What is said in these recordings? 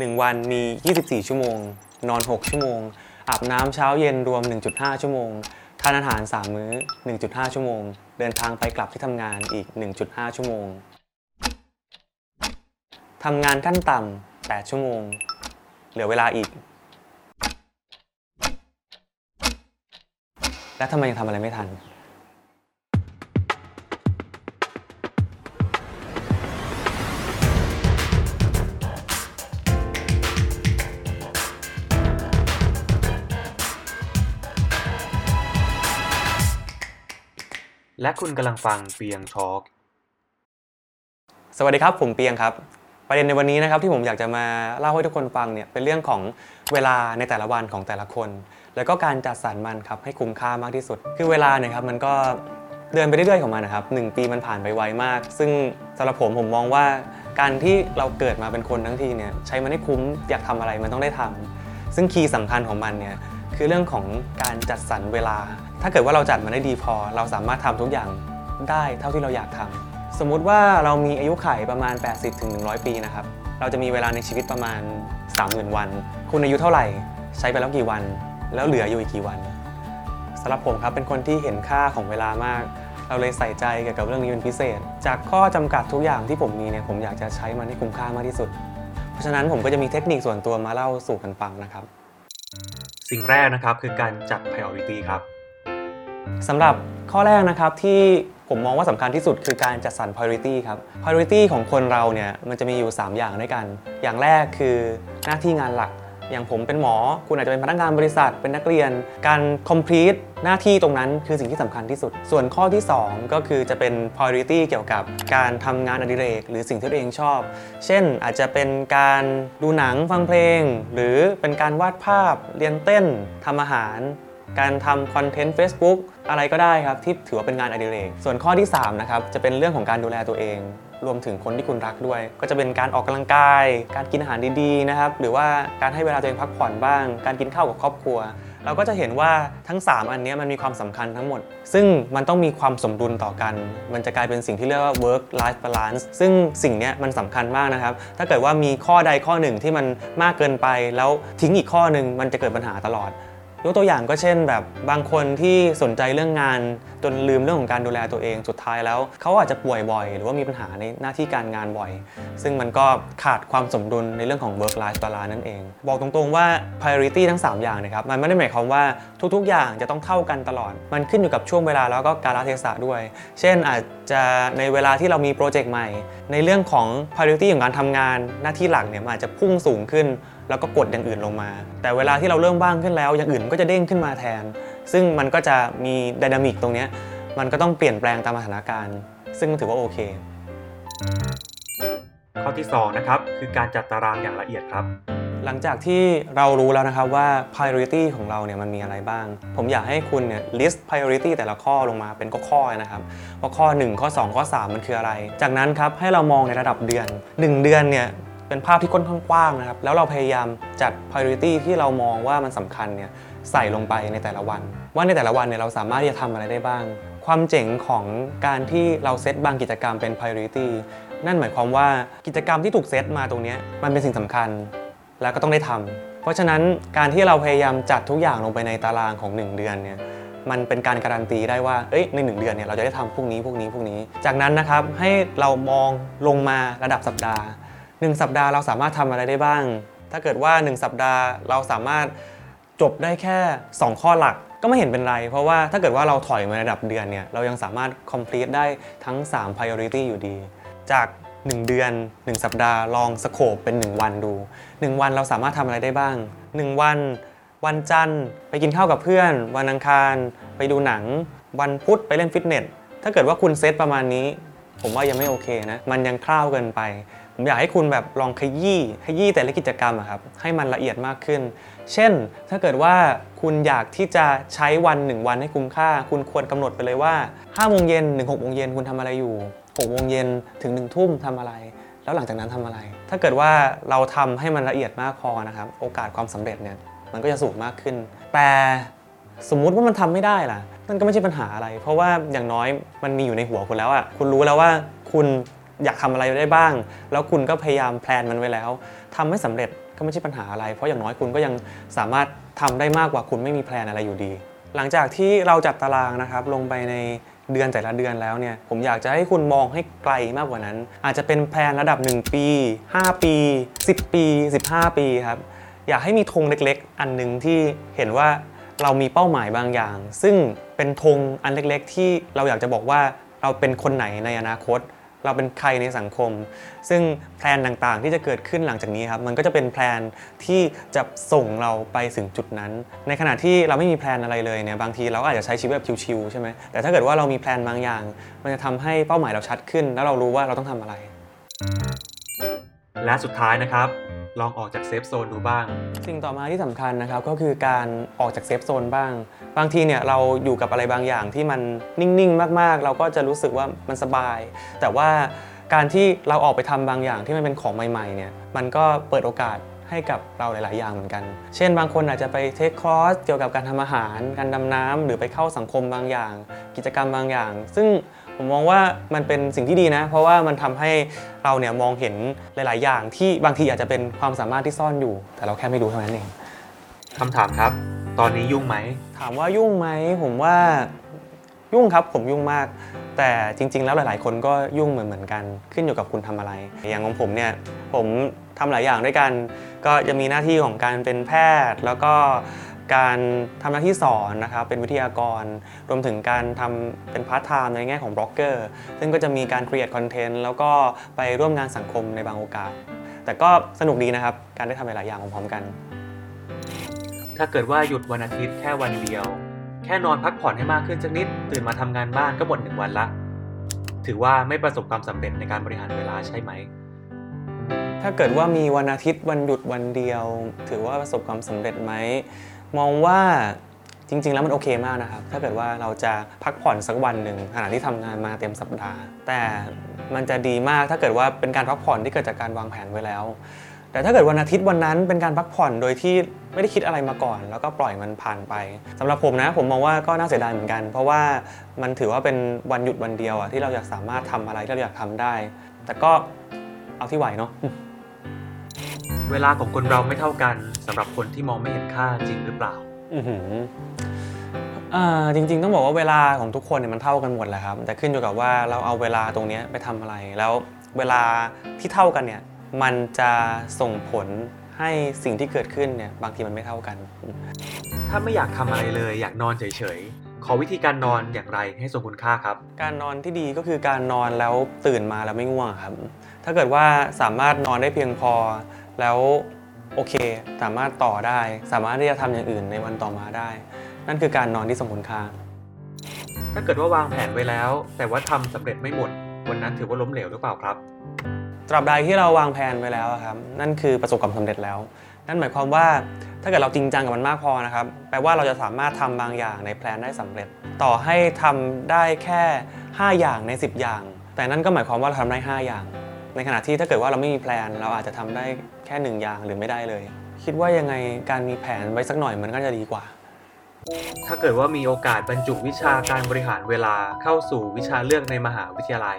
1 วันมี 24 ชั่วโมง นอน 6 ชั่วโมง อาบน้ำเช้าเย็นรวม 1.5 ชั่วโมง ทานอาหาร 3 มื้อ 1.5 ชั่วโมง เดินทางไปกลับที่ทำงานอีก 1.5 ชั่วโมง ทำงานขั้นต่ำ 8 ชั่วโมง เหลือเวลาอีก แล้วทำไมยังทำอะไรไม่ทัน และคุณกำลังฟังเปียงทอล์กสวัสดีครับ ผมเปียงครับ ประเด็นในวันนี้นะครับที่ผมอยากจะมาเล่าให้ทุกคนฟังเนี่ยเป็นเรื่องของเวลาในแต่ละวันของแต่ละคน แล้วก็การจัดสรรมันครับให้คุ้มค่ามากที่สุด คือเวลาเนี่ยครับมันก็เดินไปเรื่อยๆของมันนะครับหนึ่งปีมันผ่านไปไวมาก ซึ่งสำหรับผมผมมองว่าการที่เราเกิดมาเป็นคนทั้งทีเนี่ยใช้มันให้คุ้มอยากทำอะไรมันต้องได้ทำซึ่งคีย์สำคัญของมันเนี่ยคือเรื่องของการจัดสรรเวลา ถ้าเกิดว่าเราจัดมันได้ดีพอ เราสามารถทำทุกอย่างได้เท่าที่เราอยากทำสมมุติว่าเรามีอายุขัยประมาณ 80-100ถึงปีนะครับเราจะมีเวลาในชีวิตประมาณ 30,000 วัน คุณอายุเท่าไหร่ ใช้ไปแล้วกี่วัน แล้วเหลืออยู่อีกกี่วันสำหรับผมครับเป็นคนที่เห็นค่าของเวลามาก เราเลยใส่ใจเกี่ยวกับเรื่องนี้เป็นพิเศษ จากข้อจำกัดทุกอย่างที่ผมมีเนี่ยผมอยากจะใช้มันให้คุ้มค่ามากที่สุด เพราะฉะนั้นผมก็จะมีเทคนิคส่วนตัวมาเล่าสู่กันฟังนะครับ สิ่งแรกนะครับคือการจัด priority ครับ สำหรับข้อแรกนะครับที่ผมมองว่าสำคัญที่สุดคือการจัดสรร priority ครับ priority ของคนเราเนี่ยมันจะมีอยู่ 3 อย่างด้วยกัน อย่างแรกคือหน้าที่งานหลัก อย่างผมเป็นหมอ คุณอาจจะเป็นพนักงานบริษัท เป็นนักเรียน การ complete หน้าที่ตรงนั้นคือสิ่งที่สำคัญที่สุด ส่วนข้อที่ 2 ก็คือจะเป็น priority เกี่ยวกับการทำงานอดิเรก หรือสิ่งที่ตัวเองชอบ เช่นอาจจะเป็นการดูหนังฟังเพลง หรือเป็นการวาดภาพเรียนเต้นทำอาหาร การทำคอนเทนต์ Facebook อะไรก็ได้ครับ ที่ถือว่าเป็นงานอดิเรก ส่วนข้อที่3นะครับจะเป็นเรื่องของการดูแลตัวเอง รวมถึงคนที่คุณรักด้วย ก็จะเป็นการออกกำลังกาย การกินอาหารดีๆนะครับหรือว่าการให้เวลาตัวเองพักผ่อนบ้าง การกินข้าวกับครอบครัว เราก็จะเห็นว่าทั้ง 3 อันนี้มันมีความสำคัญทั้งหมด ซึ่งมันต้องมีความสมดุลต่อกัน มันจะกลายเป็นสิ่งที่เรียกว่า work life balance ซึ่งสิ่งนี้มันสำคัญมากนะครับ ถ้าเกิดว่ามีข้อใดข้อหนึ่งที่มันมากเกินไป แล้วทิ้งอีกข้อหนึ่งมันจะเกิดปัญหาตลอด ยกตัวอย่างก็เช่น แบบบางคนที่สนใจเรื่องงานจนลืมเรื่องของการดูแลตัวเองสุดท้ายแล้วเขาอาจจะป่วยบ่อย หรือว่ามีปัญหาในหน้าที่การงานบ่อย ซึ่งมันก็ขาดความสมดุลในเรื่องของ work life balance นั่นเอง บอกตรงๆว่า priority ทั้ง 3 อย่างนะครับ มันไม่ได้หมายความว่าทุกๆ อย่างจะต้องเท่ากันตลอด มันขึ้นอยู่กับช่วงเวลาแล้วก็กาลเทศะด้วย เช่นอาจจะในเวลาที่เรามีโปรเจกต์ใหม่ ในเรื่องของ priority ของการทำงานหน้าที่หลักเนี่ยมันอาจจะพุ่งสูงขึ้น แล้วก็กดอย่างอื่นลงมา แต่เวลาที่เราเริ่มบ้างขึ้นแล้วอย่างอื่นก็จะเด้งขึ้นมาแทน ซึ่งมันก็จะมีดินามิกตรงเนี้ยมันก็ต้องเปลี่ยนแปลงตามสถานการณ์ ซึ่งถือว่าโอเค ข้อที่2นะครับคือการจัดตารางอย่างละเอียดครับ หลังจากที่เรารู้แล้วนะครับว่า priority ของเราเนี่ยมันมีอะไรบ้าง ผมอยากให้คุณเนี่ย list priority แต่ละข้อลงมาเป็นข้อๆนะครับว่าข้อ 1 ข้อ 2 ข้อ 3 มันคืออะไร จากนั้นครับให้เรามองในระดับเดือน 1 เดือนเนี่ยเป็นภาพที่ค่อนข้างกว้างนะครับ แล้วเราพยายามจัด priority ที่เรามองว่ามันสำคัญเนี่ย ใส่ลงไปในแต่ละวัน ว่าในแต่ละวันเนี่ยเราสามารถที่จะทำอะไรได้บ้าง ความเจ๋งของการที่เราเซตบางกิจกรรมเป็น priority นั่นหมายความว่ากิจกรรมที่ถูกเซตมาตรงนี้มันเป็นสิ่งสำคัญ แล้วก็ต้องได้ทำเพราะฉะนั้นการที่เราพยายามจัดทุกอย่างลงไปในตารางของ 1 เดือนเนี่ยมันเป็นการการันตีได้ว่า เอ้ย ใน1เดือนเนี่ย เราจะได้ทำพวกนี้ พวกนี้ พวกนี้ จากนั้นนะครับ ให้เรามองลงมาระดับสัปดาห์ 1 สัปดาห์เราสามารถทำอะไรได้บ้าง ถ้าเกิดว่า 1 สัปดาห์เราสามารถ จบได้แค่ 2 ข้อหลักก็ไม่เห็นเป็นไร เพราะว่าถ้าเกิดว่าเราถอยมาระดับเดือนเนี่ยเรายังสามารถ complete ได้ทั้ง 3 priority อยู่ดี จาก 1 เดือน 1 สัปดาห์ลองสโคปเป็น 1 วันดู 1 วันเราสามารถทำอะไรได้บ้าง 1 วัน วันจันทร์ไปกินข้าวกับเพื่อน วันอังคาร ไปดูหนัง วันพุธไปเล่นฟิตเนสถ้าเกิดว่าคุณเซตประมาณนี้ ผมว่ายังไม่โอเคนะมันยังคร่าวเกินไป ผมอยากให้คุณแบบลองขยี้ขยี้แต่ละกิจกรรมอะครับให้มันละเอียดมากขึ้น เช่น ถ้าเกิดว่าคุณอยากที่จะใช้วันหนึ่งวันให้คุ้มค่า คุณควรกำหนดไปเลยว่า5โมงเย็นถึง6โมงเย็นคุณทำอะไรอยู่6โมงเย็นถึง1ทุ่มทำอะไร แล้วหลังจากนั้นทำอะไร ถ้าเกิดว่าเราทำให้มันละเอียดมากพอนะครับโอกาสความสำเร็จเนี่ยมันก็จะสูงมากขึ้น แต่สมมุติว่ามันทำไม่ได้ล่ะมันก็ไม่ใช่ปัญหาอะไร เพราะว่าอย่างน้อยมันมีอยู่ในหัวคุณแล้วอะคุณรู้แล้วว่าคุณ อยากทำอะไรได้บ้าง แล้วคุณก็พยายามแพลนมันไว้แล้วทำไม่สำเร็จก็ไม่ใช่ปัญหาอะไร เพราะอย่างน้อยคุณก็ยังสามารถทำได้มากกว่าคุณไม่มีแพลนอะไรอยู่ดี หลังจากที่เราจัดตารางนะครับลงไปในเดือนแต่ละเดือนแล้วเนี่ยผมอยากจะให้คุณมองให้ไกลมากกว่านั้น อาจจะเป็นแพลนระดับ 1 ปี 5 ปี 10 ปี 15 ปีครับอยากให้มีธงเล็กๆ อันหนึ่งที่เห็นว่าเรามีเป้าหมายบางอย่าง ซึ่งเป็นธงอันเล็กๆ ที่เราอยากจะบอกว่าเราเป็นคนไหนในอนาคต เราเป็นใครในสังคม ซึ่ง plan ต่างๆ ที่จะเกิดขึ้นหลังจากนี้ครับ มันก็จะเป็น plan ที่จะส่งเราไปถึงจุดนั้น ในขณะที่เราไม่มี plan อะไรเลยเนี่ย บางทีเราอาจจะใช้ชีวิตแบบ chill ๆใช่ไหมแต่ถ้าเกิดว่าเรามี plan บางอย่าง มันจะทำให้เป้าหมายเราชัดขึ้น แล้วเรารู้ว่าเราต้องทำอะไร และสุดท้ายนะครับ ลองออกจาก safe zone ดูบ้าง สิ่งต่อมาที่สำคัญนะครับก็คือการออกจากเซฟโซนบ้าง บางทีเนี่ยเราอยู่กับอะไรบางอย่างที่มันนิ่งๆ มากๆ เราก็จะรู้สึกว่ามันสบาย แต่ว่าการที่เราออกไปทำบางอย่างที่มันเป็นของใหม่ๆเนี่ยมันก็เปิดโอกาสให้กับเราหลาย ๆ อย่างเหมือนกัน เช่น บางคนอาจจะไปเทคคอร์สเกี่ยวกับการทำอาหาร การดำน้ำหรือไปเข้าสังคมบางอย่าง กิจกรรมบางอย่าง ซึ่ง ผมมองว่ามันเป็นสิ่งที่ดีนะ เพราะว่ามันทำให้เราเนี่ยมองเห็นหลาย ๆ อย่างที่บางทีอาจจะเป็นความสามารถที่ซ่อนอยู่ แต่เราแค่ไม่รู้เท่านั้นเองคำถามครับ ตอนนี้ยุ่งไหม ถามว่ายุ่งไหมผมว่ายุ่งครับผมยุ่งมาก แต่จริง ๆ แล้วหลาย ๆ คนก็ยุ่งเหมือนเหมือนๆกัน ขึ้นอยู่กับคุณทำอะไร อย่างของผมเนี่ยผมทำหลายอย่างด้วยกัน ก็จะมีหน้าที่ของการเป็นแพทย์แล้วก็ การทำหน้าที่สอนนะครับเป็นวิทยากร รวมถึงการทำเป็นพาร์ทไทม์ในแง่ของบล็อกเกอร์ซึ่งก็จะมีการ create content แล้วก็ไปร่วมงานสังคมในบางโอกาส แต่ก็สนุกดีนะครับ การได้ทำหลายๆอย่างพร้อมๆกัน ถ้าเกิดว่าหยุดวันอาทิตย์แค่วันเดียว แค่นอนพักผ่อนให้มากขึ้นสักนิด ตื่นมาทำงานบ้านก็หมดหนึ่งวันละ ถือว่าไม่ประสบความสำเร็จในการบริหารเวลาใช่ไหมถ้าเกิดว่ามีวันอาทิตย์วันหยุดวันเดียว ถือว่าประสบความสำเร็จไหม มองว่าจริง ๆ แล้วมันโอเคมากนะครับ ถ้าเกิดว่าเราจะพักผ่อนสักวันหนึ่งขณะที่ทำงานมาเต็มสัปดาห์ แต่มันจะดีมากถ้าเกิดว่าเป็นการพักผ่อนที่เกิดจากการวางแผนไว้แล้ว แต่ถ้าเกิดวันอาทิตย์วันนั้นเป็นการพักผ่อนโดยที่ไม่ได้คิดอะไรมาก่อน แล้วก็ปล่อยมันผ่านไปสำหรับผมนะผมมองว่าก็น่าเสียดายเหมือนกัน เพราะว่ามันถือว่าเป็นวันหยุดวันเดียวอะที่เราอยากสามารถทำอะไรที่เราอยากทำได้ แต่ก็เอาที่ไหวเนาะ เวลาของคนเราไม่เท่ากันสำหรับคนที่มองไม่เห็นค่าจริงหรือเปล่า อือหืออ่าจริงๆ ต้องบอกว่าเวลาของทุกคนเนี่ยมันเท่ากันหมดแหละครับ แต่ขึ้นอยู่กับว่าเราเอาเวลาตรงเนี้ยไปทำอะไร แล้วเวลาที่เท่ากันเนี่ยมันจะส่งผลให้สิ่งที่เกิดขึ้นเนี่ยบางทีมันไม่เท่ากัน ถ้าไม่อยากทำอะไรเลย อยากนอนเฉยๆ ขอวิธีการนอนอย่างไรให้ทรงคุณค่าครับ การนอนที่ดีก็คือการนอนแล้วตื่นมาแล้วไม่ง่วงครับ ถ้าเกิดว่าสามารถนอนได้เพียงพอ แล้วโอเค สามารถต่อได้ สามารถที่จะทำอย่างอื่นในวันต่อมาได้ นั่นคือการนอนที่สมคุณค่าถ้าเกิดว่าวางแผนไว้แล้ว แต่ว่าทำสำเร็จไม่หมด วันนั้นถือว่าล้มเหลวหรือเปล่าครับตราบใดที่เราวางแผนไว้แล้วอะครับ นั่นคือประสบความสำเร็จแล้ว นั่นหมายความว่าถ้าเกิดเราจริงจังกับมันมากพอนะครับ แปลว่าเราจะสามารถทำบางอย่างในแพลนได้สำเร็จ ต่อให้ทำได้แค่ 5 อย่างใน 10 อย่าง แต่นั่นก็หมายความว่าเราทำได้ 5 อย่าง ในขณะที่ถ้าเกิดว่าเราไม่มีแพลน เราอาจจะทำได้แค่1อย่างหรือไม่ได้เลย คิดว่ายังไงการมีแผนไว้สักหน่อยมันก็จะดีกว่า ถ้าเกิดว่ามีโอกาสบรรจุวิชาการบริหารเวลาเข้าสู่วิชาเลือกในมหาวิทยาลัย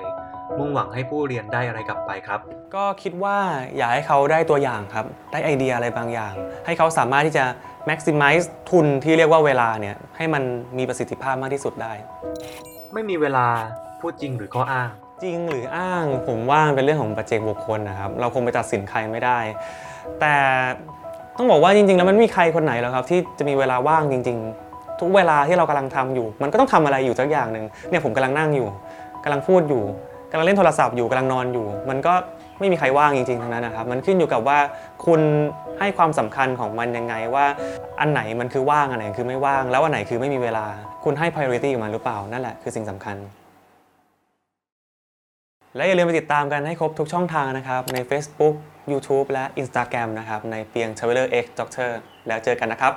มุ่งหวังให้ผู้เรียนได้อะไรกลับไปครับ ก็คิดว่าอยากให้เขาได้ตัวอย่างครับ ได้ไอเดียอะไรบางอย่าง ให้เขาสามารถที่จะ maximize ทุนที่เรียกว่าเวลาเนี่ยให้มันมีประสิทธิภาพมากที่สุดได้ ไม่มีเวลาพูดจริงหรือข้ออ้าง จริงหรืออ้างผมว่ามันเป็นเรื่องของปัจเจกบุคคลนะครับ เราคงไปตัดสินใครไม่ได้ แต่ต้องบอกว่าจริง ๆ แล้วมันไม่มีใครคนไหนหรอกครับ ที่จะมีเวลาว่างจริง ๆ ทุกเวลาที่เรากำลังทำอยู่ มันก็ต้องทำอะไรอยู่สักอย่างหนึ่งเนี่ยผมกำลังนั่งอยู่กำลังพูดอยู่กำลังเล่นโทรศัพท์อยู่กำลังนอนอยู่ มันก็ไม่มีใครว่างจริงๆทั้งนั้นนะครับ มันขึ้นอยู่กับว่าคุณให้ความสำคัญของมันยังไงว่า อันไหนมันคือว่างอันไหนคือไม่ว่าง แล้วอันไหนคือไม่มีเวลา คุณให้ priority กับมันหรือเปล่านั่นแหละคือสิ่งสำคัญ และอย่าลืมไปติดตามกันให้ครบทุกช่องทางนะครับ ใน Facebook YouTube และ Instagram นะครับ ในเพียง Traveler X Doctor แล้วเจอกันนะครับ